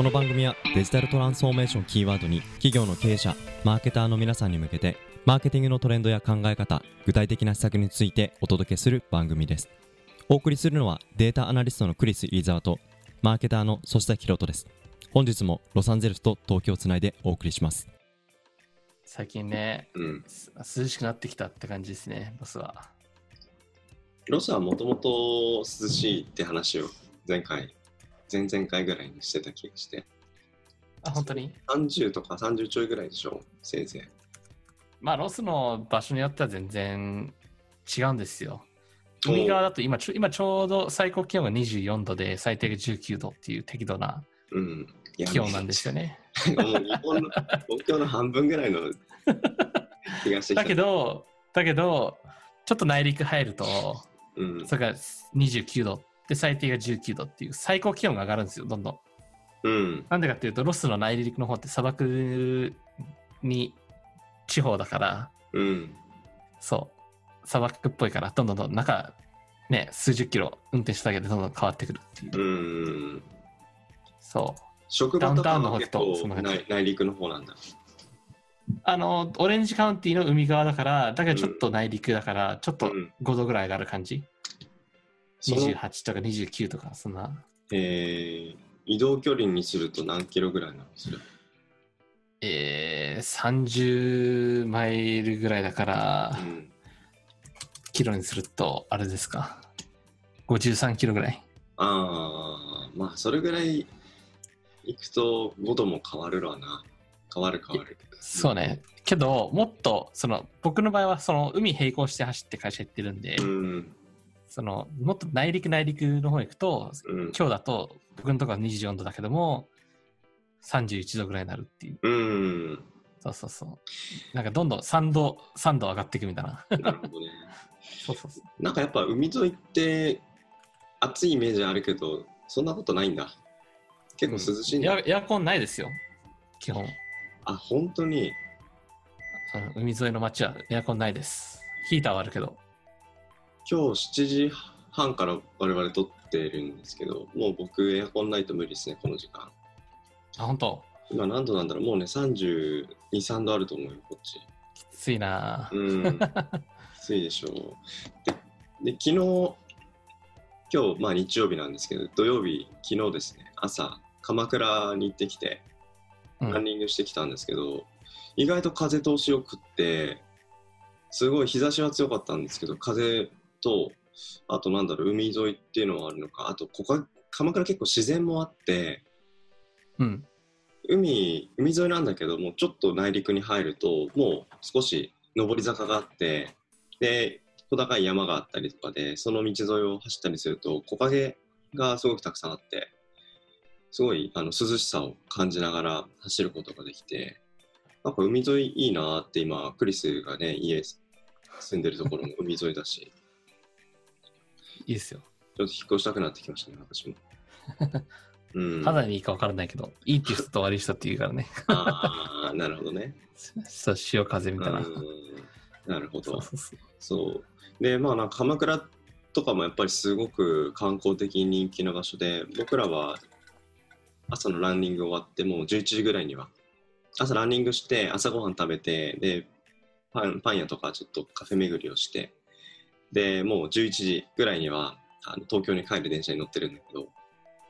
この番組はデジタルトランスフォーメーションキーワードに企業の経営者マーケターの皆さんに向けてマーケティングのトレンドや考え方具体的な施策についてお届けする番組ですお送りするのはデータアナリストのクリス・飯沢とマーケターの粗下ひろとです本日もロサンゼルスと東京をつないでお送りします最近ね、うん。す涼しくなってきたって感じですね、ボスは。ロスはもともと涼しいって話を前回、前々回ぐらいにしてた気がして、あ、本当に？30とか30ちょいぐらいでしょ、せいぜい。まあ、ロスの場所によっては全然違うんですよ。海側だと今ちょ今ちょうど最高気温が24度で最低が19度っていう適度な気温なんですよね。もう日本の、東京の半分ぐらいの気がしてきた。だけ、ど、だけど、ちょっと内陸入ると、うん。それから29度で最低が19度っていう最高気温が上がるんですよ、どんどん。うん。なんでかっていうと、ロスの内陸の方って砂漠に地方だから、うん。そう、砂漠っぽいから、どんどんどん中、ね、数十キロ運転しただけでどんどん変わってくるっていう。うん。そう。職場とかダウンタウンの方とその辺内内陸の方なんだ。あの、オレンジカウンティの海側だから、だけどちょっと内陸だから、ちょっとうん5度ぐらい上がる感じ。その28とか29とか、そんな。えー、移動距離にすると何キロぐらいなの？それ。えー、30マイルぐらいだから、うん。キロにすると、あれですか？53キロぐらい。ああ、まあ、それぐらい行くと5度も変わるわな。変わる変わる。そうね。けど、もっと、その、僕の場合は、その、海並行して走って会社行ってるんで、うん。その、もっと内陸内陸の方行くと、うん。今日だと、僕のところは24度だけども、31度ぐらいになるっていう。うん。そうそうそう。なんかどんどん3度、3度上がっていくみたいな。なるほどね。そうそうそう。なんかやっぱ海沿いって暑いイメージあるけど、そんなことないんだ。結構涼しいんだ。エアエアコンないですよ。基本。あ、本当に。うん海沿いの街はエアコンないです。ヒーターはあるけど。今日7時半から我々撮ってるんですけど、もう僕エアコンないと無理ですね、この時間。あ、本当？今何度なんだろう？もうね、32、3度あると思うよ、こっち。きついなぁうん。きついでしょう。で、で昨日、今日、まあ日曜日なんですけど、土曜日、昨日ですね、朝、鎌倉に行ってきて、うんランニングしてきたんですけど、意外と風通しよくって、すごい日差しは強かったんですけど、風と、あとなんだろう、海沿いっていうのはあるのか、あとここ、鎌倉結構自然もあって、うん。海海沿いなんだけどもちょっと内陸に入るともう少し上り坂があって。で小高い山があったりとかでその道沿いを走ったりすると木陰がすごくたくさんあって。すごいあの涼しさを感じながら走ることができて。なんか海沿いいいなーって今クリスがね家住んでるところも海沿いだしいいですよ。ちょっと引っ越したくなってきましたね私も。うん、肌にいいか分からないけど、いいって人と悪い人って言うからね。あーなるほどね。そう、潮風みたいな。うんなるほど。そう。そう。で、まあ、なんか鎌倉とかもやっぱりすごく観光的に人気の場所で、僕らは朝のランニング終わって、もう11時ぐらいには、朝ランニングして、朝ごはん食べて、で、パンパン屋とかちょっとカフェ巡りをして、で、もう11時ぐらいには、あの東京に帰る電車に乗ってるんだけど、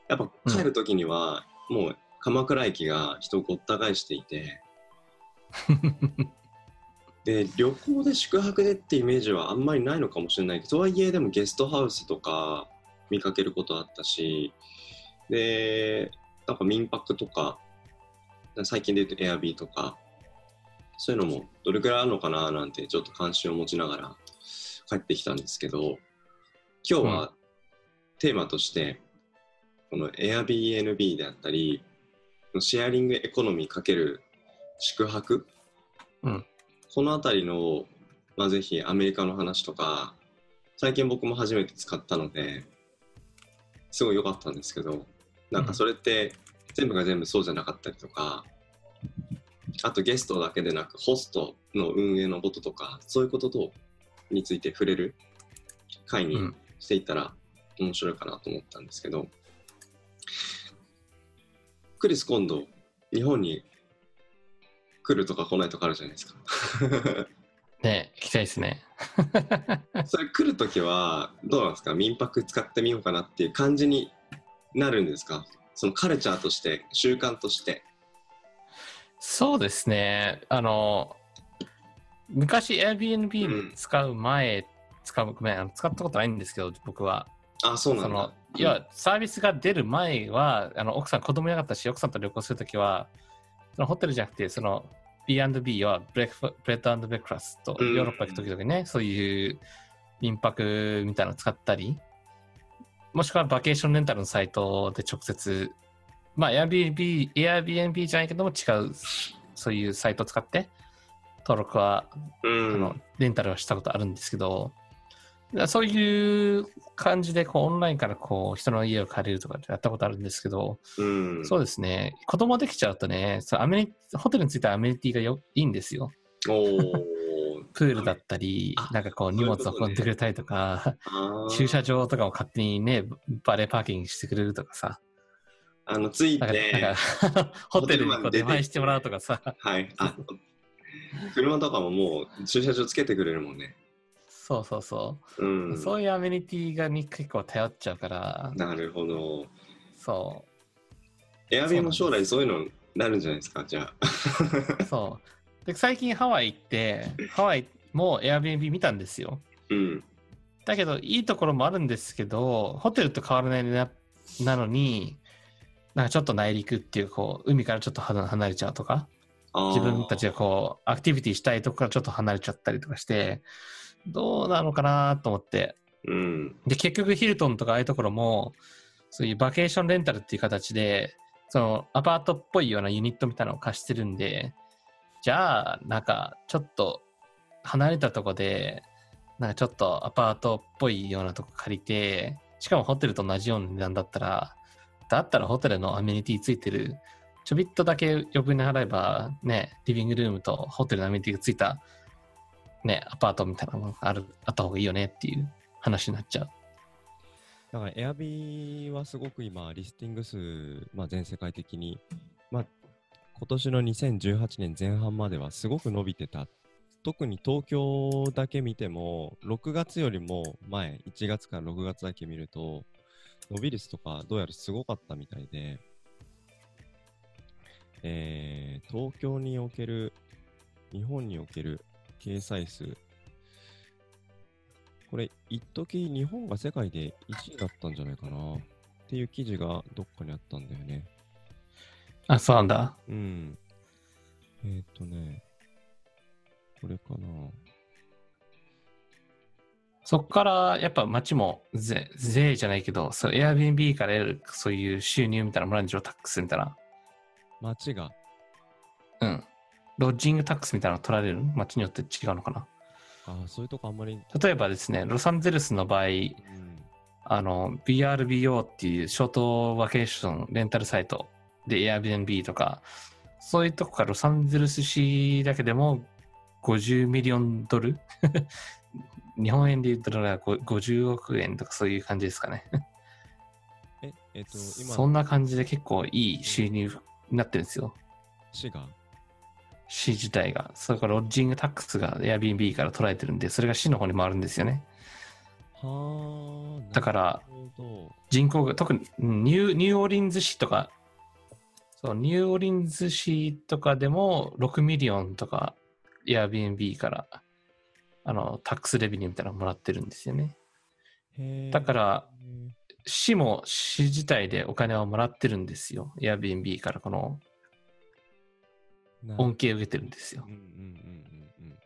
やっぱ帰る時には、もう鎌倉駅が人ごった返していて、で旅行で宿泊でってイメージはあんまりないのかもしれないけどとはいえでもゲストハウスとか見かけることあったしでなんか民泊とか最近で言うとエアビーとかそういうのもどれくらいあるのかななんてちょっと関心を持ちながら帰ってきたんですけど今日はテーマとしてこの Airbnb であったりシェアリングエコノミーかける宿泊うん。このあたりの、まあ、ぜひアメリカの話とか、最近僕も初めて使ったので、すごい良かったんですけど、なんかそれって全部が全部そうじゃなかったりとか、あとゲストだけでなくホストの運営のこととか、そういうこととについて触れる回にうんしていったら面白いかなと思ったんですけど、クリス今度、日本に来るとか来ないとかあるじゃないですか。ね、行きたいですね。それ来るときは、どうなんですか？民泊使ってみようかなっていう感じになるんですか？そのカルチャーとして、習慣として。そうですね。あの、昔 Airbnb 使う前、使う前、あの使ったことないんですけど、僕は。あ、そうなんだ。いや、サービスが出る前は、あの奥さん、子供いなかったし、奥さんと旅行するときは、そのホテルじゃなくて、その B&B は breakf bed breakfast、うんヨーロッパ行くときとかね、そういう民泊みたいなの使ったり、もしくはバケーションレンタルのサイトで直接、まあ Airbnb、Airbnb じゃないけども違う、そういうサイトを使って、登録はうあのん。レンタルはしたことあるんですけど、そういう感じでこうオンラインからこう人の家を借りるとかやったことあるんですけど、うん。そうですね、子供できちゃうとね、そうアメニホテルについてはアメニティがよいいんですよ。プールだったりあ、なんかこう荷物を運んでくれたりとか、あー駐車場とかを勝手にね、バレーパーキングしてくれるとかさ、あの、ついて、ホテルにこう出前してもらうとかさ、はい。あ、車とかももう駐車場つけてくれるもんね。そうそうそう。うん。そういうアメニティがに結構頼っちゃうから、なるほど。そう。エアビーも将来そういうのなるんじゃないですか、じゃあ。そう。で、最近ハワイ行って、ハワイも Airbnb 見たんですよ。うん。だけど、いいところもあるんですけど、ホテルと変わらないななのに、なんかちょっと内陸っていう、こう、海からちょっと離離れちゃうとか、自分たちがこう、アクティビティしたいとこからちょっと離れちゃったりとかして、どうなのかなと思って。うん。で、結局ヒルトンとかああいうところも、そういうバケーションレンタルっていう形で、そのアパートっぽいようなユニットみたいなのを貸してるんで、じゃあ、なんかちょっと離れたとこで、なんかちょっとアパートっぽいようなとこ借りて、しかもホテルと同じような値段だったら、だったらホテルのアメニティついてる、ちょびっとだけ余分に払えば、ね、リビングルームとホテルのアメニティがついた、ね、アパートみたいなものがあるあった方がいいよねっていう話になっちゃう。だから、エアビーはすごく今、リスティング数、まあ、全世界的に、まあ、今年の2018年前半まではすごく伸びてた。特に東京だけ見ても、6月よりも前、1月から6月だけ見ると、伸び率とかどうやらすごかったみたいで、えー、東京における、日本における掲載数、これ、一時日本が世界で1位だったんじゃないかなっていう記事がどっかにあったんだよね。あ、そうなんだ。うん。えーっ、とね、これかな。そっからやっぱ町も税税じゃないけど、そう Airbnb から得るそういう収入みたいなのもらうんでしょ、タックスみたいな。街が、うん。ロッジングタックスみたいなの取られる？町によって違うのかな？ああ、そういうとこあんまり、例えばですね、ロサンゼルスの場合、うん、あの、BRBO っていうショートバケーションレンタルサイトで Airbnb とか、そういうとこからロサンゼルス市だけでも50ミリオンドル？日本円で言うとどれぐらい50億円とかそういう感じですかね。え、えーっ、と、今、そんな感じで結構いい収入になってるんですよ。市が、市自体が。それからロッジングタックスが Airbnb から取られてるんで、それが市の方に回るんですよね。はあ、だから。人口が、特にうんニューニューオーリンズ市とか、そう、ニューオーリンズ市とかでも6 million とか Airbnb から、あの、 tax revenue みたいなのもらってるんですよね。だから、市も市自体でお金をもらってるんですよ。Airbnb からこのな恩恵を受けてるんですようん。うんうんうんうん。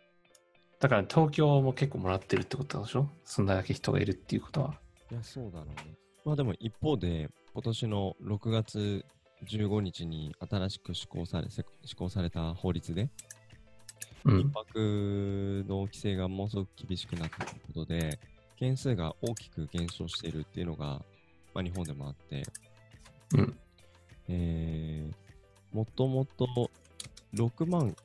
だから東京も結構もらってるってことでしょ？そんだけ人がいるっていうことは。いや、そうだろうね。まあでも一方で、今年の6月15日に新しく施行され、せ施行された法律で、うん。民泊の規制がものすごく厳しくなったということで、件数が大きく減少しているっていうのが、まあ、日本でもあって、うん。えー、もともと6万、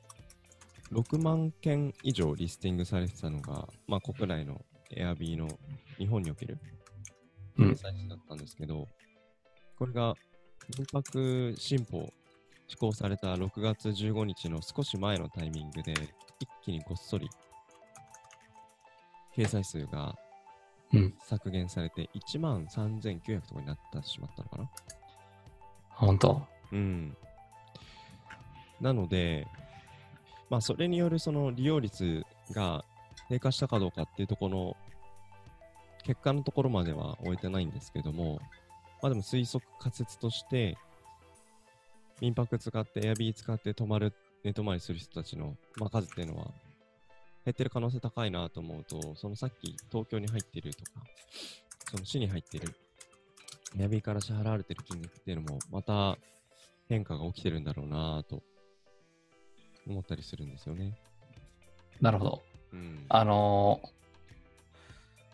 6万件以上リスティングされてたのが、まあ、国内の Airb の日本におけるうん掲載数だったんですけど、これが民泊新法施行された6月15日の少し前のタイミングで、一気にごっそり掲載数がうん削減されて1万3900とかになってしまったのかな？本当？うん。なので、まあ、それによるその利用率が低下したかどうかっていうところの結果のところまでは終えてないんですけども、まあでも推測仮説として、民泊使って、エアビー使って泊まる、寝泊まりする人たちの、まあ、数っていうのは減ってる可能性高いなと思うと、そのさっき東京に入ってるとか、その市に入ってる、エアビーから支払われてる金額っていうのも、また変化が起きてるんだろうなと思ったりするんですよね。なるほど。うん。あのー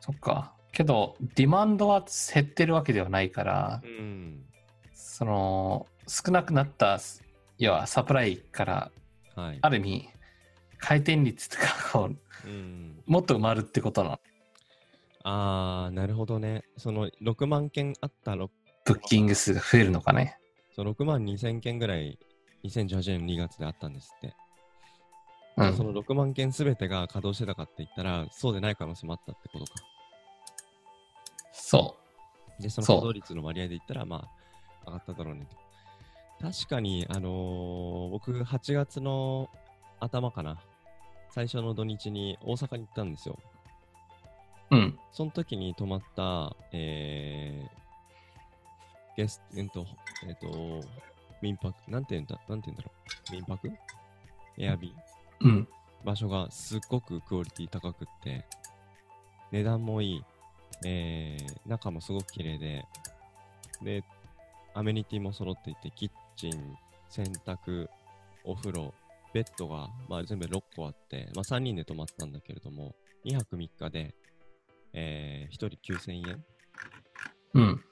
そっか。けど、ディマンドは減ってるわけではないから、うん。その、少なくなった、要はサプライから、はい。ある意味、回転率とかこう、うん。もっと埋まるってことなの。あー、なるほどね。その6万件あったろブッキング数が増えるのかね。その6万2千件ぐらい2018年の2月であったんですって。うん。その6万件すべてが稼働してたかって言ったら、そうでない可能性もあったってことか。そで、その稼働率の割合で言ったら、まあ、上がっただろうねと。確かに、あのー僕、8月の頭かな。最初の土日に大阪に行ったんですよ。う。うん。その時に泊まった、えー、ゲスト、えっと、えっと、民泊、なんて言うんだ、なんて言うんだろう。民泊？エアビー？うん。場所がすっごくクオリティ高くって、値段もいい、えー、中もすごく綺麗で、で、アメニティも揃っていて、キッチン、洗濯、お風呂、ベッドが、まあ、全部6個あって、まあ、3人で泊まったんだけれども、2泊3日で、えー、1人9000円うん。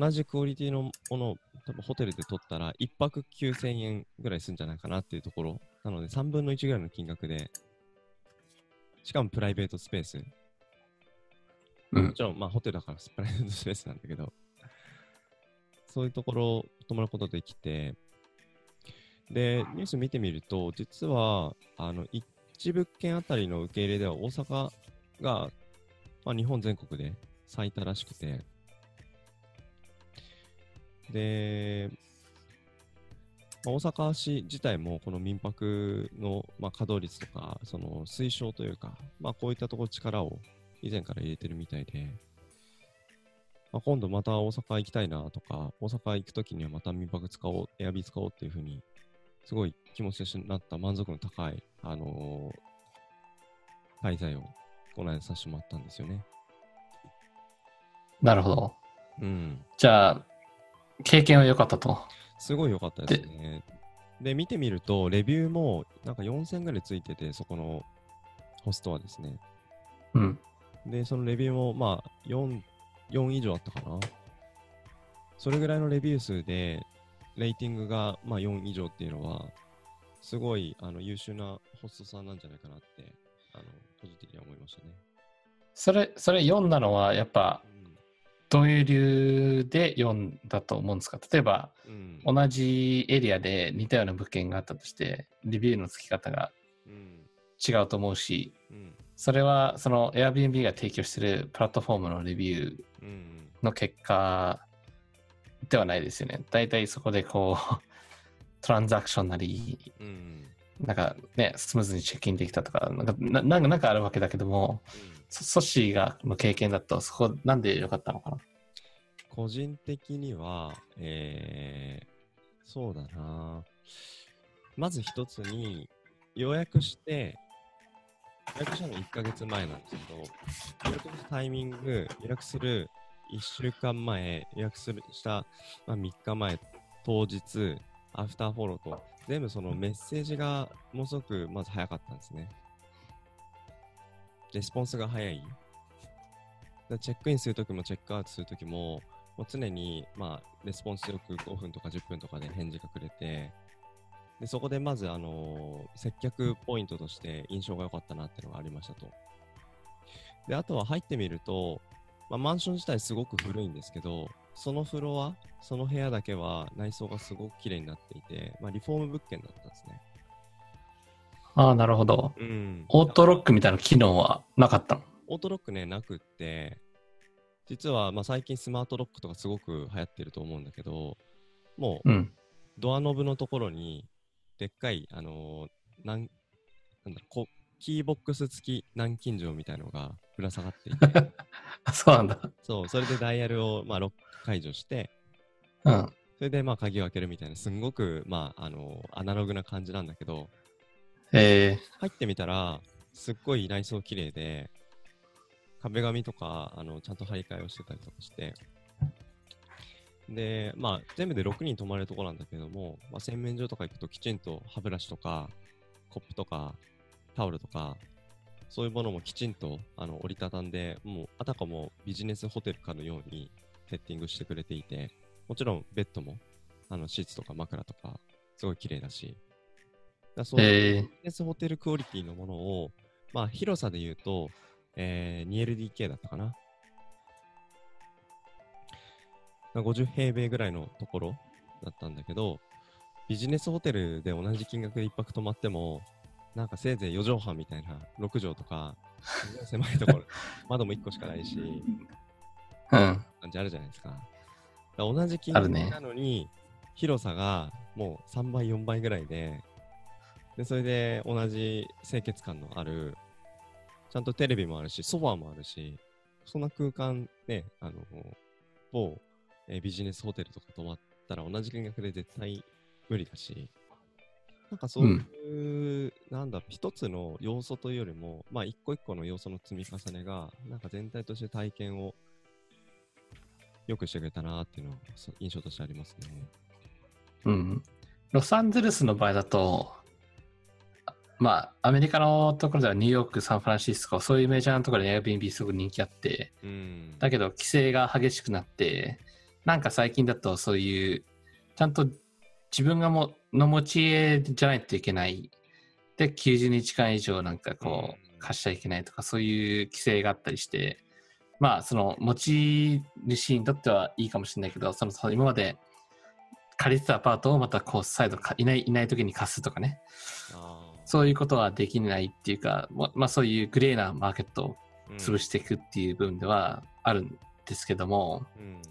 同じクオリティのものを多分ホテルで取ったら1泊9000円ぐらいするんじゃないかなっていうところなので3分の1ぐらいの金額でしかもプライベートスペースうん。もちろんまあホテルだからプライベートスペースなんだけどそういうところ泊まることできてでニュース見てみると実はあの1物件あたりの受け入れでは大阪が、まあ、日本全国で最多らしくて。で、まあ大阪市自体もこの民泊の、まあ、稼働率とか、その推奨というか、まあ、こういったところ力を以前から入れてるみたいで、まあ、今度また大阪行きたいなとか、大阪行くときにはまた民泊使おう、エアビー使おうっていうふうに、すごい気持ちとしてなった満足の高い、あのー滞在をこの間させてもらったんですよね。なるほど。うん。じゃあ、経験は良かったと。すごい良かったですね。で、見てみると、レビューもなんか4000ぐらいついてて、そこのホストはですね。うん。で、そのレビューもまあ4、4以上あったかな。それぐらいのレビュー数で、レーティングがまあ4以上っていうのは、すごいあの優秀なホストさんなんじゃないかなって、あの、個人的には思いましたね。それ、それ読んだのは、やっぱ、どういう理由で読んだと思うんですか？例えば、うん。うん。同じエリアで似たような物件があったとして、レビューの付き方がうん。違うと思うし、うん。それはその Airbnb が提供しているプラットフォームのレビューうん。の結果ではないですよね。大体そこでこう、トランザクションなり、うん。なんかね、スムーズにチェックインできたとか、なんかななんかなんかあるわけだけども、ソソッシーがの経験だと、そこなんで良かったのかな？個人的には、えー、そうだな。まず一つに、予約して、予約したの1ヶ月前なんですけど、予約したタイミング、予約する1週間前、予約するした、まあ、3日前、当日、アフターフォローと、全部そのメッセージがものすごくまず早かったんですね。レスポンスが早い。でチェックインするときもチェックアウトするときも、もう常に、まあ、レスポンスよく5分とか10分とかで返事がくれて、でそこでまず、あのー接客ポイントとして印象が良かったなっていうのがありましたと。で、あとは入ってみると、まあ、マンション自体すごく古いんですけど、そのフロア、その部屋だけは内装がすごく綺麗になっていて、まあ、リフォーム物件だったんですね。ああ、なるほど。うん。オートロックみたいな機能はなかったの？オートロックね、なくって、実はまあ最近スマートロックとかすごく流行ってると思うんだけど、もううん。ドアノブのところに、でっかい、あのーなん、なんだろうこキーボックス付き南京錠みたいのがぶら下がっていて、あそうなんだ。そう、それでダイヤルを、まあ、ロック解除して、うん。それでまあ鍵を開けるみたいな、すんごく、まあ、あのーアナログな感じなんだけど、え。入ってみたら、すっごい内装綺麗で、壁紙とか、あの、ちゃんと張り替えをしてたりとかして、で、まあ、全部で6人泊まれるとこなんだけども、まあ、洗面所とか行くときちんと歯ブラシとか、コップとか、タオルとか、そういうものもきちんとあの折りたたんで、もうあたかもビジネスホテルかのようにセッティングしてくれていて、もちろんベッドも、あのシーツとか枕とか、すごい綺麗だし、だそうー、いうえビジネスホテルクオリティのものを、まあ、広さで言うと、えー、2LDK だったかな。まあ50平米ぐらいのところだったんだけど、ビジネスホテルで同じ金額で一泊泊まっても、なんかせいぜい4畳半みたいな6畳とか、狭いところ、窓も1個しかないし、ー、うん。感じあるじゃないですか。だから同じ金額なのに、広さがもう3倍、4倍ぐらいで、で、それで同じ清潔感のある、ちゃんとテレビもあるし、ソファーもあるし、そんな空間ね、あの、某、えービジネスホテルとか泊まったら同じ金額で絶対無理だし、なんかそういう、なんだ、一つの要素というよりも、まあ一個一個の要素の積み重ねが、なんか全体として体験をよくしてくれたなっていうのは印象としてありますね。うん。ロサンゼルスの場合だと、あまあ、アメリカのところではニューヨーク、サンフランシスコ、そういうメジャーなところで Airbnb すごく人気あって、うん。だけど規制が激しくなって、なんか最近だとそういう、ちゃんと自分がもの持ち家じゃないといけない。で、90日間以上なんかこう貸しちゃいけないとか、そういう規制があったりして、まあ、その持ち主にとってはいいかもしれないけど、その今まで借りてたアパートをまたこう再度かいないいない時に貸すとかね、そういうことはできないっていうか、ままあそういうグレーなマーケットをうん潰していくっていう部分ではあるんですけども、うん。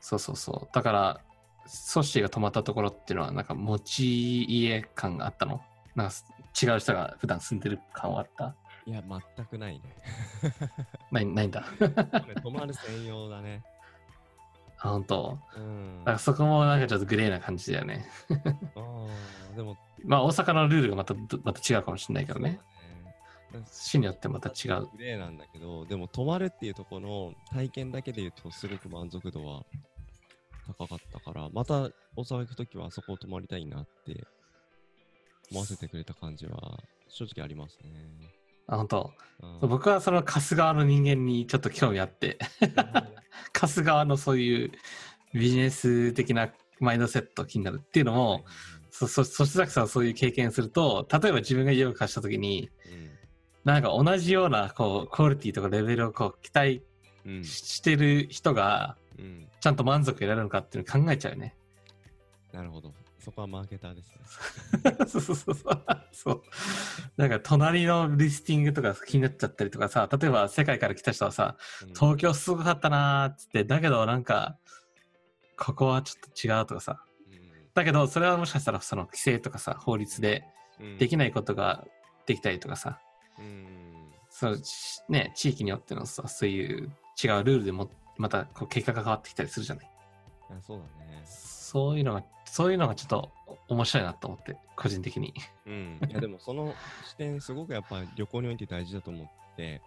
そうそうそう。だから、ソッシーが泊まったところっていうのは、なんか持ち家感があったの？なんか違う人が普段住んでる感はあった？いや、全くないね。ないないんだ。これ泊まる専用だね。あ、本当？うん。だからそこもなんかちょっとグレーな感じだよね。ああ、でも、まあ大阪のルールがまたまた違うかもしれないけどね。市によってまた違う。グレーなんだけど、でも泊まるっていうところの体験だけで言うと、すごく満足度は高かったから、また大阪行くときはあそこを泊まりたいなって思わせてくれた感じは正直ありますね。あ、本当。僕はその貸す側の人間にちょっと興味あって、貸す側のそういうビジネス的なマインドセット気になるっていうのも、そ、そ、そしてさんはそういう経験すると、例えば自分が家を貸したときに、なんか同じような、こう、クオリティとかレベルをこう、期待してる人が、うん。ちゃんと満足得られるのかっていうのを考えちゃうよね。なるほど。そこはマーケターですね。そ うそうそうそう。そう。なんか隣のリスティングとか気になっちゃったりとかさ、例えば世界から来た人はさ、うん東京すごかったなーっつって、だけどなんか、ここはちょっと違うとかさ。だけど、それはもしかしたらその規制とかさ、法律でうんできないことができたりとかさ、うん。そう、しね、地域によってのさ、そういう違うルールでも、またこう結果が変わってきたりするじゃない。あそうだね。そういうのが、そういうのがちょっと面白いなと思って、個人的に。うん。いや、でも その視点、すごくやっぱ旅行において大事だと思って、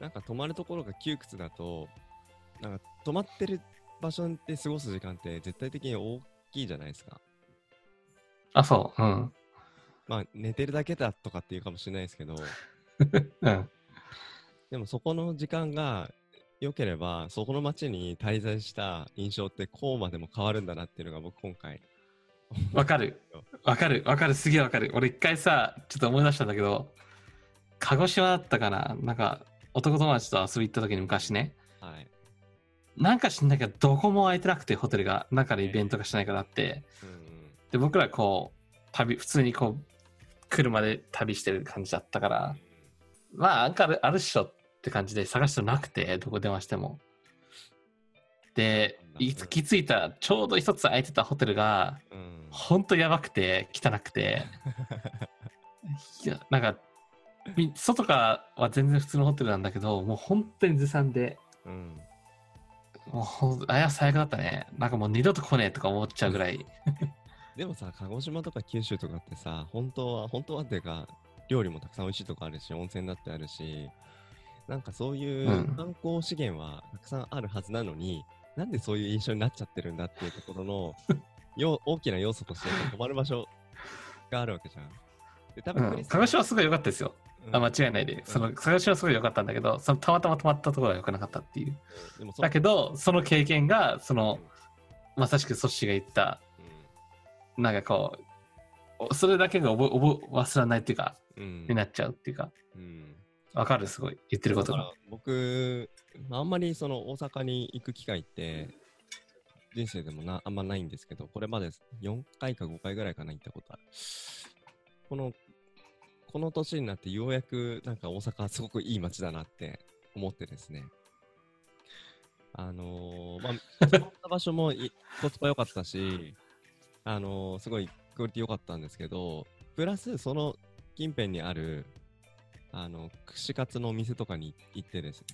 なんか泊まるところが窮屈だと、なんか泊まってる場所で過ごす時間って絶対的に大きいじゃないですか。あ、そう、うん。まあ、寝てるだけだとかっていうかもしれないですけど、うん。でもそこの時間が良ければ、そこの街に滞在した印象ってこうまでも変わるんだなっていうのが僕今回。わかる。わかる。わかる。すげえわかる。俺一回さ、ちょっと思い出したんだけど、鹿児島だったかななんか、男友達と遊び行った時に昔ね、はい。なんか知んないけど、どこも空いてなくて、ホテルが、中でイベントがしないからあって、うんうん。で、僕らこう、旅、普通にこう、車で旅してる感じだったから、まあ、なんかあるあるっしょって感じで探してもなくて、どこ電話しても。で、いつ気づいた、ちょうど一つ空いてたホテルが、うん。ほんとやばくて、汚くて、いや、なんか、み外からは全然普通のホテルなんだけど、もう本当にずさんで、うん。もうあれは最悪だったね。なんかもう二度と来ねえとか思っちゃうぐらい。でもさ、鹿児島とか九州とかってさ、本当は、本当はっていうか、料理もたくさん美味しいとこあるし、温泉だってあるし、なんかそういううん。観光資源はたくさんあるはずなのに、なんでそういう印象になっちゃってるんだっていうところの、よ大きな要素として止まる場所があるわけじゃん。で、多分、うん、鹿児島はすごい良かったですよ。うん。あ間違いないで。その鹿児島はすごい良かったんだけど、そのたまたま泊まったところが良くなかったっていう。でもそだけど、その経験が、その、まさしくソッシーが言った、うん。なんかこう、それだけが覚え覚え忘れないっていうか、うん。になっちゃうっていうか、うんわかる、すごい。言ってることが。僕、あんまりその大阪に行く機会って、人生でもなあんまないんですけど、これまで4回か5回ぐらいかな行ったことある。この、この年になってようやくなんか大阪はすごくいい街だなって思ってですね。あのーまあ、泊まった場所もコスパ良かったし、あのーすごいクオリティ良かったんですけど、プラスその近辺にある、あの、串カツのお店とかに行ってですね、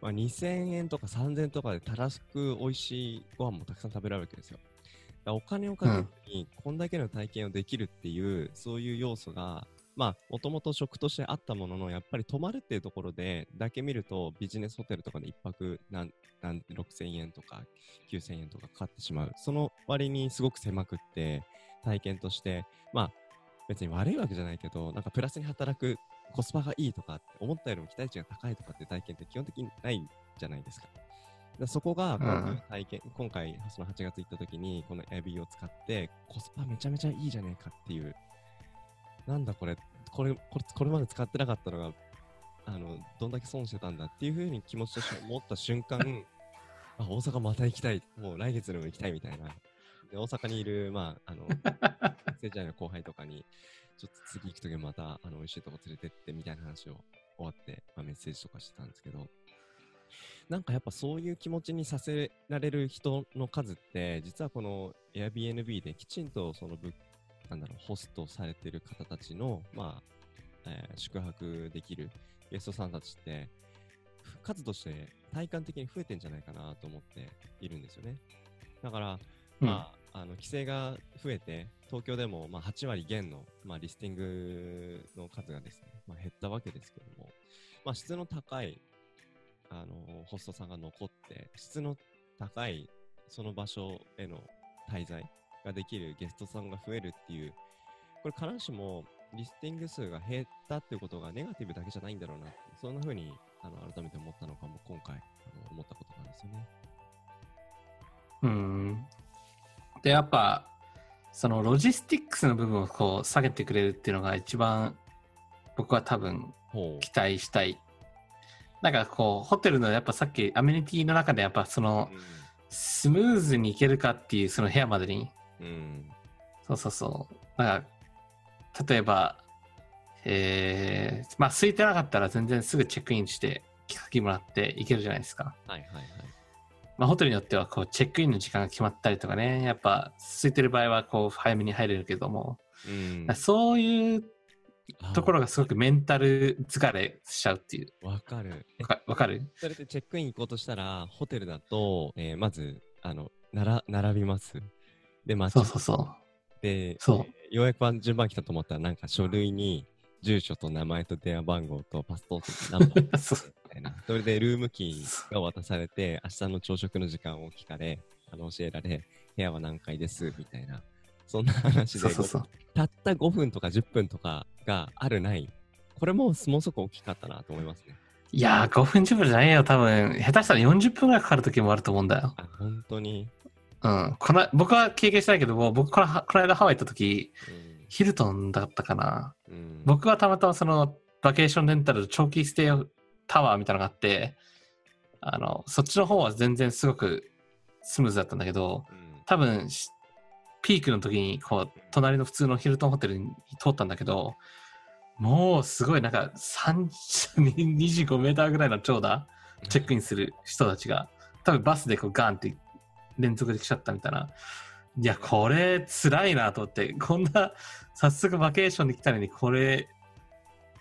まあ、2000円とか3000円とかでたらしく美味しいご飯もたくさん食べられるわけですよ。お金をかけずに、こんだけの体験をできるっていう、そういう要素が、まあ、もともと食としてあったものの、やっぱり泊まるっていうところで、だけ見ると、ビジネスホテルとかで一泊何、何、6000円とか9000円とかかかってしまう。その割にすごく狭くって、体験として、まあ、別に悪いわけじゃないけど、なんかプラスに働くコスパがいいとかって思ったよりも期待値が高いとかって体験って基本的にないじゃないですか。だからそこが今回体験、今回その8月行った時にこの Airbnb を使ってコスパめちゃめちゃいいじゃねえかっていう、なんだこれ、これ、これこれまで使ってなかったのが、あの、どんだけ損してたんだっていうふうに気持ちとして思った瞬間、あ、大阪また行きたい、もう来月でも行きたいみたいな。で大阪にいる、まあ、あの、学生時代の後輩とかに、ちょっと次行くときまた、あの、美味しいとこ連れてってみたいな話を終わって、まあ、メッセージとかしてたんですけど、なんかやっぱそういう気持ちにさせられる人の数って、実はこの Airbnb できちんとそのぶ、なんだろう、ホストされてる方たちの、まあ、えー宿泊できるゲストさんたちって、ふ数として体感的に増えてんじゃないかなと思っているんですよね。だから、まあ、あの規制が増えて、東京でもまあ8割減の、まあ、リスティングの数がですね、まあ、減ったわけですけども、まあ、質の高いあのホストさんが残って、質の高いその場所への滞在ができるゲストさんが増えるっていう、これ必ずしもリスティング数が減ったっていうことがネガティブだけじゃないんだろうな、そんな風にあの改めて思ったのかも今回あの思ったことなんですよね。うん。で、やっぱ、そのロジスティックスの部分をこう下げてくれるっていうのが一番僕は多分期待したい。なんかこう、ホテルのやっぱさっきアメニティの中でやっぱそのスムーズに行けるかっていうその部屋までに、うん。うん。そうそうそう。なんか、例えば、えー、まあ空いてなかったら全然すぐチェックインして、鍵もらって行けるじゃないですか。はいはいはい。まあ、ホテルによってはこうチェックインの時間が決まったりとかね、やっぱ空いてる場合はこう早めに入れるけども、うん。そういうところがすごくメンタル疲れしちゃうっていう。わかる。えわかる？それでチェックイン行こうとしたら、ホテルだと、えーまず、あの、なら、並びます。で、待ち。そうそうそで、そう。えーようやく順番来たと思ったら、なんか書類に、住所と名前と電話番号とパスポートとナンバーたいな。それでルームキーが渡されて、明日の朝食の時間を聞かれ、あの教えられ、部屋は何階です、みたいな。そんな話で、そうそうそう。たった5分とか10分とかがあるない。これももうすごく大きかったなと思いますね。いやー、5分10分じゃないよ。多分、下手したら40分ぐらいかかる時もあると思うんだよ。あ、本当に？うん。この僕は経験してないけども、僕このこの間ハワイ行った時、うんヒルトンだったかな。うん、僕はたまたまそのバケーションレンタル長期ステイタワーみたいなのがあって、あの、そっちの方は全然すごくスムーズだったんだけど、うん多分、しピークの時に、こう、隣の普通のヒルトンホテルに通ったんだけど、もうすごいなんか30 25メーターぐらいの長蛇チェックインする人たちが、多分バスでこうガンって連続で来ちゃったみたいな。いや、これ辛いなと思って、こんな、早速バケーションに来たのに、これ、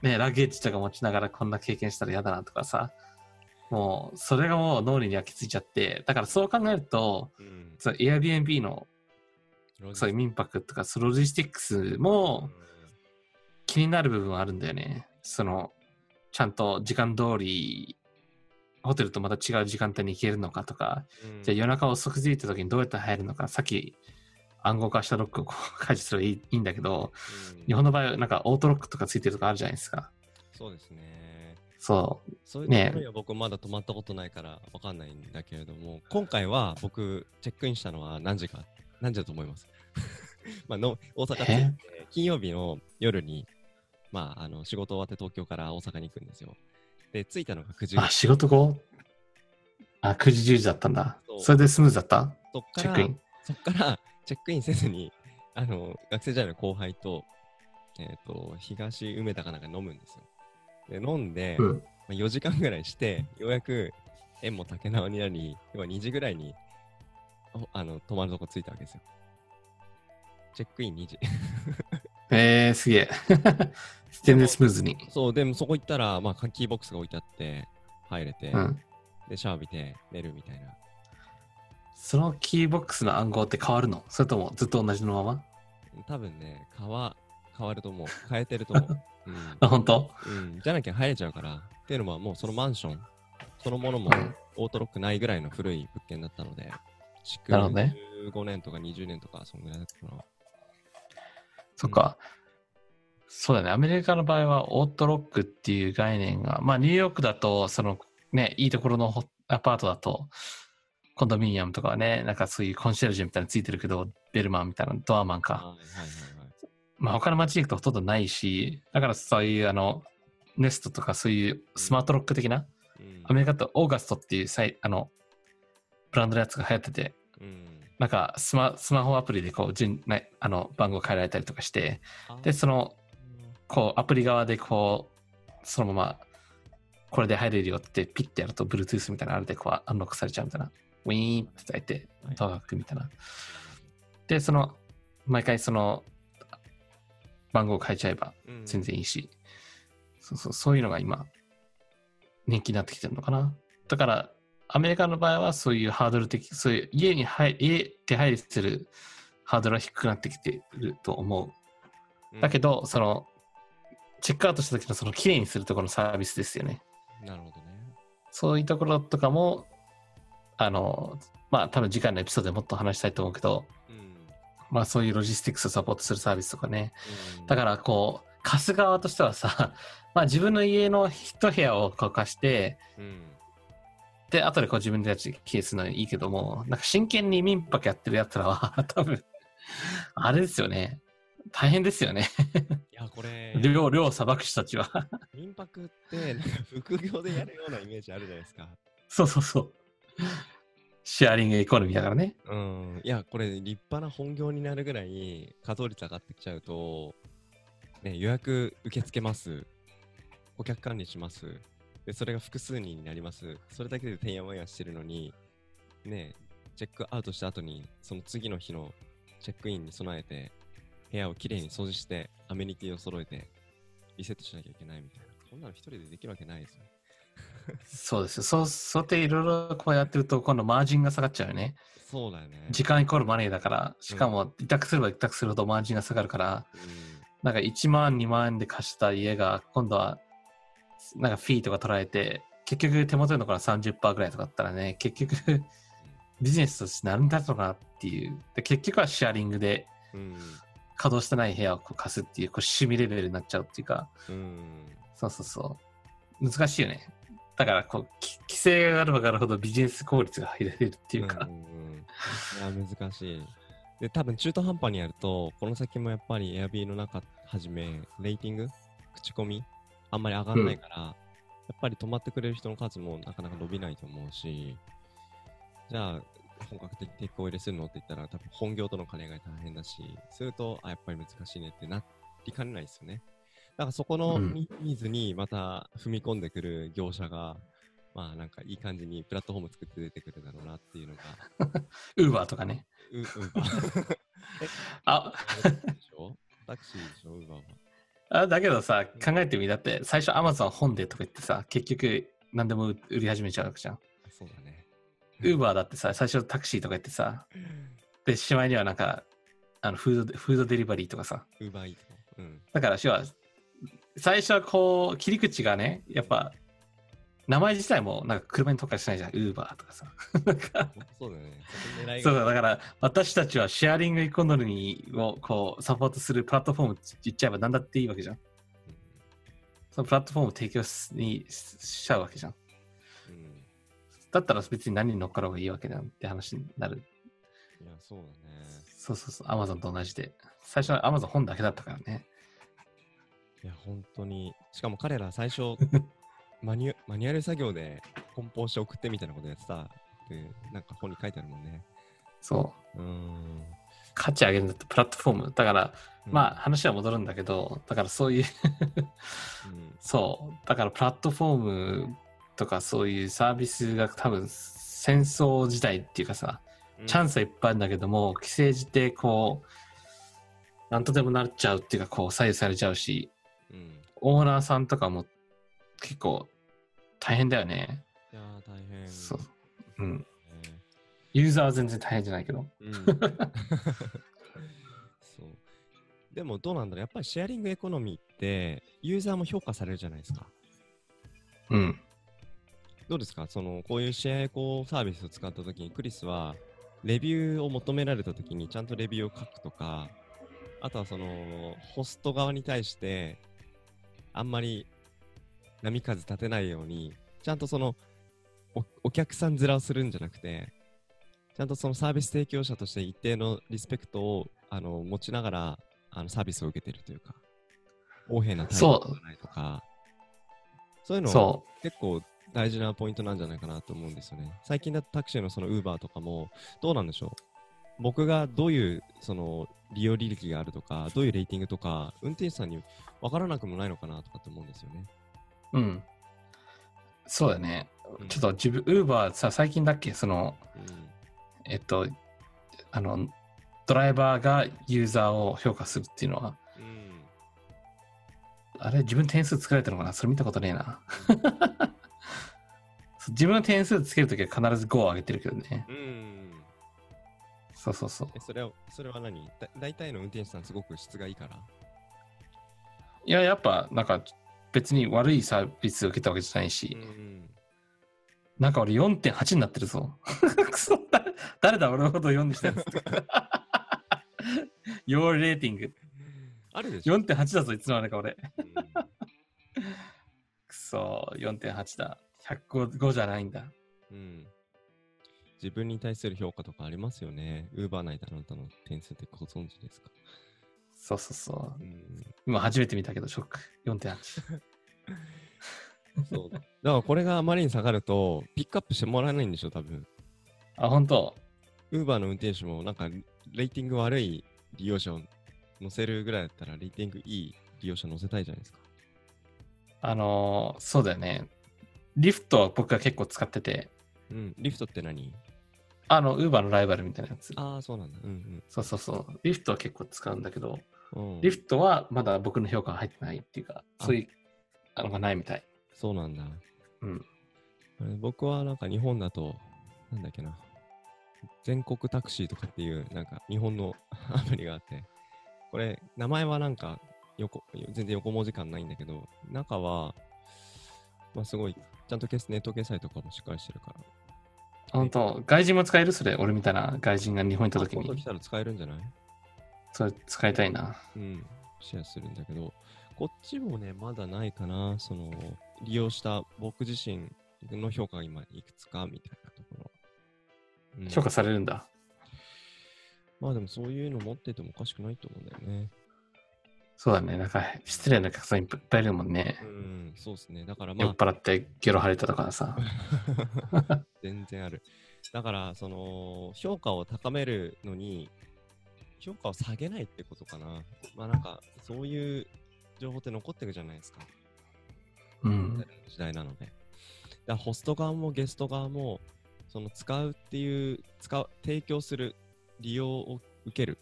ね、ラゲージとか持ちながらこんな経験したら嫌だなとかさ、もう、それがもう脳裏に焼き付いちゃって、だからそう考えると、うん。そう Airbnb のそういう民泊とか、そのロジスティックスも気になる部分はあるんだよね。その、ちゃんと時間通り、ホテルとまた違う時間帯に行けるのかとか、うん。じゃあ夜中遅く着いた時にどうやって入るのか、さっき暗号化したロックをこう解除すればいいいいんだけど、うん日本の場合はなんかオートロックとかついてるとかあるじゃないですか。そうですね。そう。そういうねところには僕まだ泊まったことないからわかんないんだけれども、今回は僕チェックインしたのは何時か、何時だと思います？まあの大阪着いて、金曜日の夜に、まあ、あの仕事終わって東京から大阪に行くんですよ。で、着いたのが9時あ、い。仕事後？あ、9時10時だったんだそれでスムーズだった？そっからチェックイン。そっからチェックインせずに、あの、学生時代の後輩と、えっ、と、東梅田かなんか飲むんですよ。で、飲んで、うん。まあ、4時間ぐらいして、ようやく縁も竹縄になり、要は2時ぐらいに、おあの、泊まるとこ着いたわけですよ。チェックイン2時。えー、すげえ。全然スムーズに。そう、でもそこ行ったら、まあ、カキーボックスが置いてあって、入れて、うん。で、シャワー浴びて寝るみたいな。そのキーボックスの暗号って変わるの？それともずっと同じのまま？多分ね、変わ、変わると思う。変えてると思う。うんあ、本当？うん、じゃなきゃ入れちゃうから。っていうのはもうそのマンション、そのものもうんオートロックないぐらいの古い物件だったので、築なるほどね15年とか20年とか、そんぐらいだったかな。そっか。そうだね。アメリカの場合はオートロックっていう概念が、まあニューヨークだと、そのね、いいところのホアパートだと、コンドミニアムとかはね、なんかそういうコンシェルジュみたいなのついてるけど、ベルマンみたいな、ドアマンか。はいはいはいはい。まあ他の街に行くとほとんどないし、だからそういうあの、ネストとかそういうスマートロック的な、うんアメリカだとオーガストっていうあの、ブランドのやつが流行ってて、うんなんかスマスマホアプリでこうあの番号変えられたりとかして、で、その、こうアプリ側でこう、そのまま、これで入れるよってピッてやると Bluetooth みたいなのあれでこうアンロックされちゃうみたいな。ウィーンって伝えてはい、ドアが開くみたいな。で、その、毎回その、番号を変えちゃえばうん全然いいし、そうそう、そういうのが今、人気になってきてるのかな。だから、アメリカの場合はそういうハードル的、そういう家に入、家手配りするハードルは低くなってきてると思う。うんだけど、その、チェックアウトした時のその綺麗にするところのサービスですよね。なるほどね。そういうところとかも、あの、まあ多分次回のエピソードでもっと話したいと思うけど、うんまあそういうロジスティックスをサポートするサービスとかね。うんだからこう、貸す側としてはさ、まあ自分の家の一部屋をこう貸して、うんで、後でこう自分たちースのいいけども、なんか真剣に民泊やってるやつらは、多分、あれですよね。大変ですよね。いや、これ、量、量をさばく人たちは。民泊って、副業でやるようなイメージあるじゃないですか。そうそうそう。シェアリングエコノミーだからね。うん。いや、これ、立派な本業になるぐらい、稼働率上がってきちゃうと、ね、予約受け付けます。顧客管理します。で、それが複数人になります。それだけでてんやわんやしてるのに、ね、チェックアウトした後に、その次の日のチェックインに備えて、部屋をきれいに掃除して、アメニティを揃えて、リセットしなきゃいけないみたいな。そんなの一人でできるわけないですよ。そうですよ。そう、そうやっていろいろこうやってると、今度マージンが下がっちゃうよね。そうだよね。時間イコールマネーだから、しかも委託すれば委託するほどマージンが下がるから、うんなんか1万、2万円で貸した家が、今度は、なんかフィーとか取られて、結局手元に残るのが30%ぐらいとかだったらね、結局、ビジネスとしてなるんだろうなっていう。で結局はシェアリングでうん。稼働してない部屋をこう貸すっていう、こう趣味レベルになっちゃうっていうか、うん。そうそうそう。難しいよね。だから、こう、き規制があればあるほどビジネス効率が入れるっていうか、んんうん。いや、難しい。で、多分中途半端にやると、この先もやっぱり Airb の中はじめ、レーティング？口コミ？あんまり上がんないから、っぱり泊まってくれる人の数もなかなか伸びないと思うし、じゃあ、本格的にテックを入れするのって言ったら、多分本業との兼ね合い大変だし、すると、あ、やっぱり難しいねってなりかねないですよね。だからそこのうんニーズにまた踏み込んでくる業者が、まあなんかいい感じにプラットフォーム作って出てくるだろうなっていうのが、ウーバーとかね。ウウーバー。あ、タクシーでしょ？タクシーでしょ？ウーバーは。あだけどさ、考えてみ、だって最初 Amazon 本でとか言ってさ、結局何でも売り始めちゃうわけじゃん。そうだね。ウーバーだってさ、最初タクシーとか言ってさ、で、しまいにはなんか、あのフードフードデリバリーとかさ。ウーバーイート。うん。だから、要は、最初はこう、切り口がね、やっぱ、名前自体もなんか車に特化してないじゃん。ウーバーとかさ。そうだよね。そうだ、がだから私たちはシェアリングエコノミーをこうサポートするプラットフォームって言っちゃえば何だっていいわけじゃん。うんそのプラットフォームを提供しにししちゃうわけじゃん。うん。だったら別に何に乗っかる方がいいわけだって話になる。いや、そうだね。そうそうそう、アマゾンと同じで。最初はアマゾン本だけだったからね。いや、本当に。しかも彼ら最初、マニュマニュアル作業で梱包して送ってみたいなことやってたって、なんか本に書いてあるもんね。そう。うーん。価値上げるんだってプラットフォーム。だから、うんまあ話は戻るんだけど、だからそういううん そう。だからプラットフォームとかそういうサービスが多分戦争時代っていうかさ、チャンスはいっぱいあるんだけども、規制してこう、なんとでもなっちゃうっていうか、こう左右されちゃうし、うん。オーナーさんとかも結構大変だよね。いやー、大変。そう。うん。ねユーザーは全然大変じゃないけど。うん。そう。でもどうなんだろうやっぱりシェアリングエコノミーってユーザーも評価されるじゃないですか。うん。どうですか？そのこういうシェアエコサービスを使ったときにクリスはレビューを求められたときにちゃんとレビューを書くとかあとはそのホスト側に対してあんまり波風立てないようにちゃんとそのおお客さん面をするんじゃなくてちゃんとそのサービス提供者として一定のリスペクトをあの持ちながらあのサービスを受けてるというか横柄な態度がないとかそういうのそ結構大事なポイントなんじゃないかなと思うんですよね。最近だとタクシーのそのウーバーとかもどうなんでしょう？僕がどういうその利用履歴があるとか、どういうレーティングとか、運転手さんに分からなくもないのかなとかって思うんですよね。う。うん。そうだね。うんちょっと自分、ウーバーさ、最近だっけ？その、えっと、あの、ドライバーがユーザーを評価するっていうのは、うん。うん。あれ？自分点数作られてるのかな？それ見たことねえな。自分の点数つけるときは必ず5を上げてるけどね。うん。そうそうそう。えそれは、それは何？だ大体の運転手さんすごく質がいいから？いや、やっぱ、なんか、別に悪いサービスを受けたわけじゃないし、ん。なんか俺4.8になってるぞ。くそ、だ誰だ俺のことを4にしたやつって。Your rating。あるでしょ4.8だぞ、いつの間にか俺。うんくそ、4.8だ。105じゃないんだ。うん。自分に対する評価とかありますよね。ウーバー内であなたの点数ってご存知ですか？そうそうそう。うん。今初めて見たけど、ショック。4.8。そう。だからこれがあまりに下がると、ピックアップしてもらえないんでしょ、多分。あ、本当？ウーバーの運転手もなんか、レーティング悪い利用者を乗せるぐらいだったら、レーティングいい利用者乗せたいじゃないですか。あのーそうだよね。リフトは僕は結構使ってて、うん。リフトって何？あの、ウーバーのライバルみたいなやつ。ああ、そうなんだ。うんそうそうそう。リフトは結構使うんだけど、うん。うん、リフトはまだ僕の評価が入ってないっていうか、あそういうあのがないみたい。そうなんだ。うん。僕はなんか日本だと、なんだっけな。全国タクシーとかっていう、なんか日本の アプリがあって、これ、名前はなんか横、全然横文字感ないんだけど、中は、まあすごい、ちゃんと決ネット決済とかもしっかりしてるから。本当外人も使える？それ、俺みたいな外人が日本に行った時に。来たら使えるんじゃない？それ使いたいな。うん、シェアするんだけど、こっちもね、まだないかな、その、利用した僕自身の評価が今いくつかみたいなところ。うん評価されるんだ。まあでもそういうの持っててもおかしくないと思うんだよね。そうだね。なんか、失礼なお客さんいっぱいいるもんね。うん、そうですね。だからま酔っあ、払ってゲロ吐いたとかさ。全然ある。だから、その、評価を高めるのに、評価を下げないってことかな。まあなんか、そういう情報って残ってるじゃないですか。うん。時代なので。だホスト側もゲスト側も、その使うっていう、使う、提供する、利用を受ける。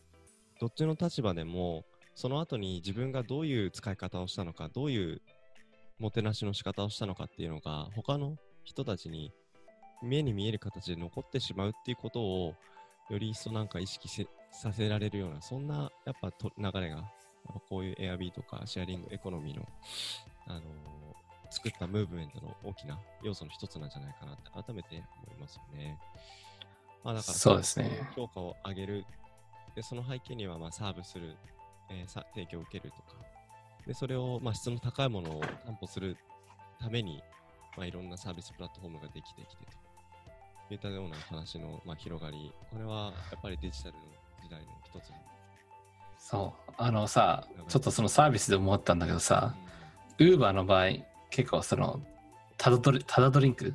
どっちの立場でも、その後に自分がどういう使い方をしたのか、どういうもてなしの仕方をしたのかっていうのが、他の人たちに目に見える形で残ってしまうっていうことを、より一層なんか意識せさせられるような、そんなやっぱと流れが、こういう Airb とかシェアリングエコノミーの、あのー作ったムーブメントの大きな要素の一つなんじゃないかなって改めて思いますよね。まあだからそうですね評価を上げる。で、その背景にはまあサーブする、えーさ提供を受けるとか。で、それをまあ質の高いものを担保するために、まあ、いろんなサービスプラットフォームができてきてといったような話のまあ広がり。これはやっぱりデジタルの時代の一つ。そう。あのさ、ちょっとそのサービスで思ったんだけどさ、ウーバーの場合、結構その、ただドリただドリンク？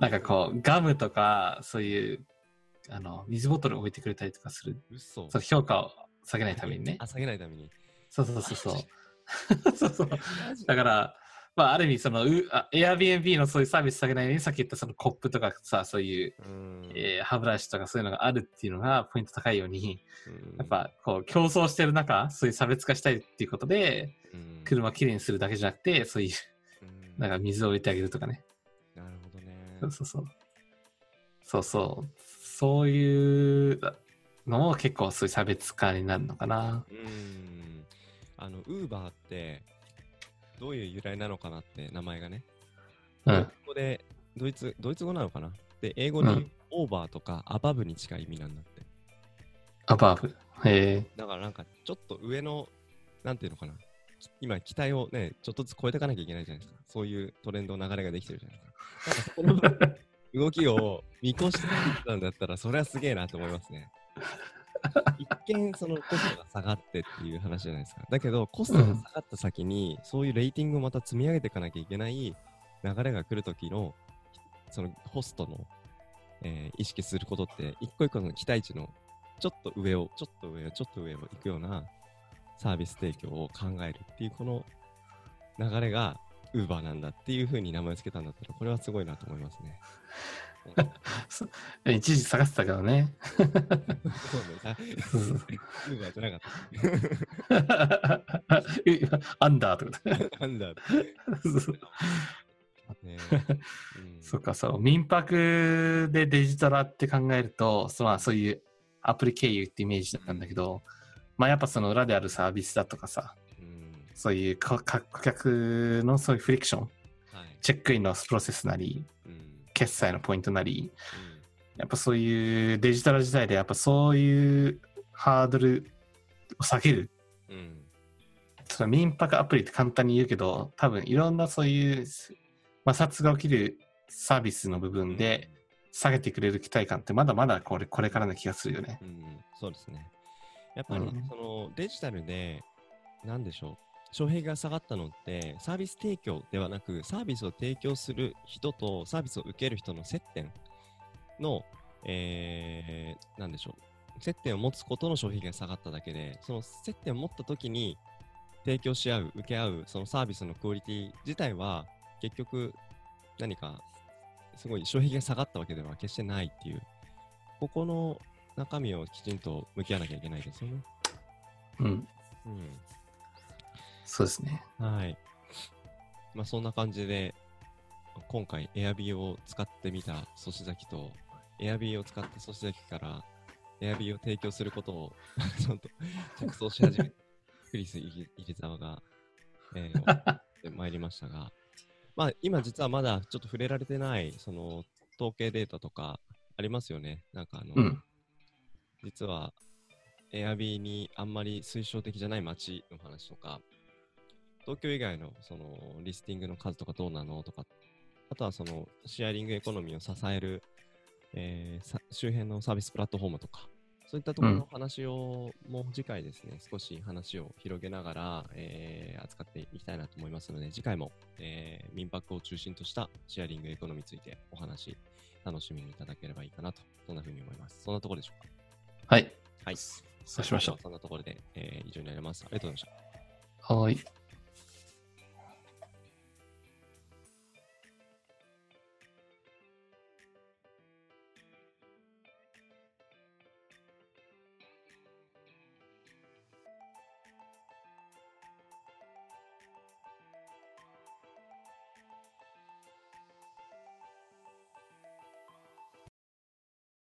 なんかこう、ガムとか、そういう、あの、水ボトル置いてくれたりとかする。その評価を下げないためにねあ、。下げないために。そうそうそうそう。そうそう。だから、まあ、ある意味、その、Airbnb のそういうサービス下げないように、さっき言ったそのコップとかさ、そういう、うんえー歯ブラシとかそういうのがあるっていうのがポイント高いように、うんやっぱこう競争してる中、そういう差別化したいっていうことで、うん車きれいにするだけじゃなくて、そういう、うんなんか水を置いてあげるとかね。なるほどね。そうそうそう。そうそう。そういうのも結構そういう差別化になるのかな。うん。あの、ウーバーって、どういう由来なのかなって、名前がね。うんドイツ語で、ドイツ、ドイツ語なのかなで、英語にうんオーバーとかアバブに近い意味なんだって。アバーブ。へえ。だからなんか、ちょっと上の、なんていうのかな。き今、期待をね、ちょっとずつ超えていかなきゃいけないじゃないですか。そういうトレンド、流れができてるじゃないですか。なんかそこの 動きを見越してたんだったら、それはすげえなと思いますね。一見、そのコストが下がってっていう話じゃないですか。だけど、コストが下がった先に、そういうレーティングをまた積み上げていかなきゃいけない流れが来るときの、そのホストの、えー意識することって、一個一個の期待値のちょっと上を、ちょっと上を、ちょっと上を行くようなサービス提供を考えるっていう、この流れが Uber なんだっていうふうに名前を付けたんだったら、これはすごいなと思いますね。一時探してたけどね。そうねさ Uber じゃなアンダーとか。た。なんだって。ねうんそっか、そう。民泊でデジタルって考えると、そまあ、そういうアプリ経由ってイメージなんだけど、まあやっぱその裏であるサービスだとかさ、うんそういう顧客のそういうフリクション、はいチェックインのプロセスなり、うん決済のポイントなり、やっぱそういうデジタル時代でやっぱそういうハードルを下げる。うんうんその民泊アプリって簡単に言うけど、多分いろんなそういう摩擦が起きるサービスの部分で下げてくれる期待感ってまだまだこれこれからの気がするよね。うんうんそうですね。やっぱり、うんそのデジタルで、なんでしょう、障壁が下がったのって、サービス提供ではなく、サービスを提供する人とサービスを受ける人の接点の、えー、なんでしょう、接点を持つことの障壁が下がっただけで、その接点を持ったときに提供し合う、受け合う、そのサービスのクオリティ自体は、結局、何か、すごい障壁が下がったわけでは決してないっていう、ここの中身をきちんと向き合わなきゃいけないですよね。うん。うん。そうですね。はい。まあそんな感じで、今回 Airb を使ってみた粗志崎と、Airb を使って粗志崎から Airb を提供することを ちょっと着想し始め、クリス入れ沢が、えー、送ってまいりましたが、まあ今実はまだちょっと触れられてない、その統計データとかありますよね。なんかあの、うん。実は Airb にあんまり推奨的じゃない街の話とか、東京以外のそのリスティングの数とかどうなのとか、あとはそのシェアリングエコノミーを支える、えーさ周辺のサービスプラットフォームとか、そういったところの話を、もう次回ですね、少し話を広げながら、えー扱っていきたいなと思いますので、次回も、えー民泊を中心としたシェアリングエコノミーについてお話、楽しみにいただければいいかなと、そんなふうに思います。そんなところでしょうか？はい。はい。そうしましょう。そんなところで、えー以上になります。ありがとうございました。はい。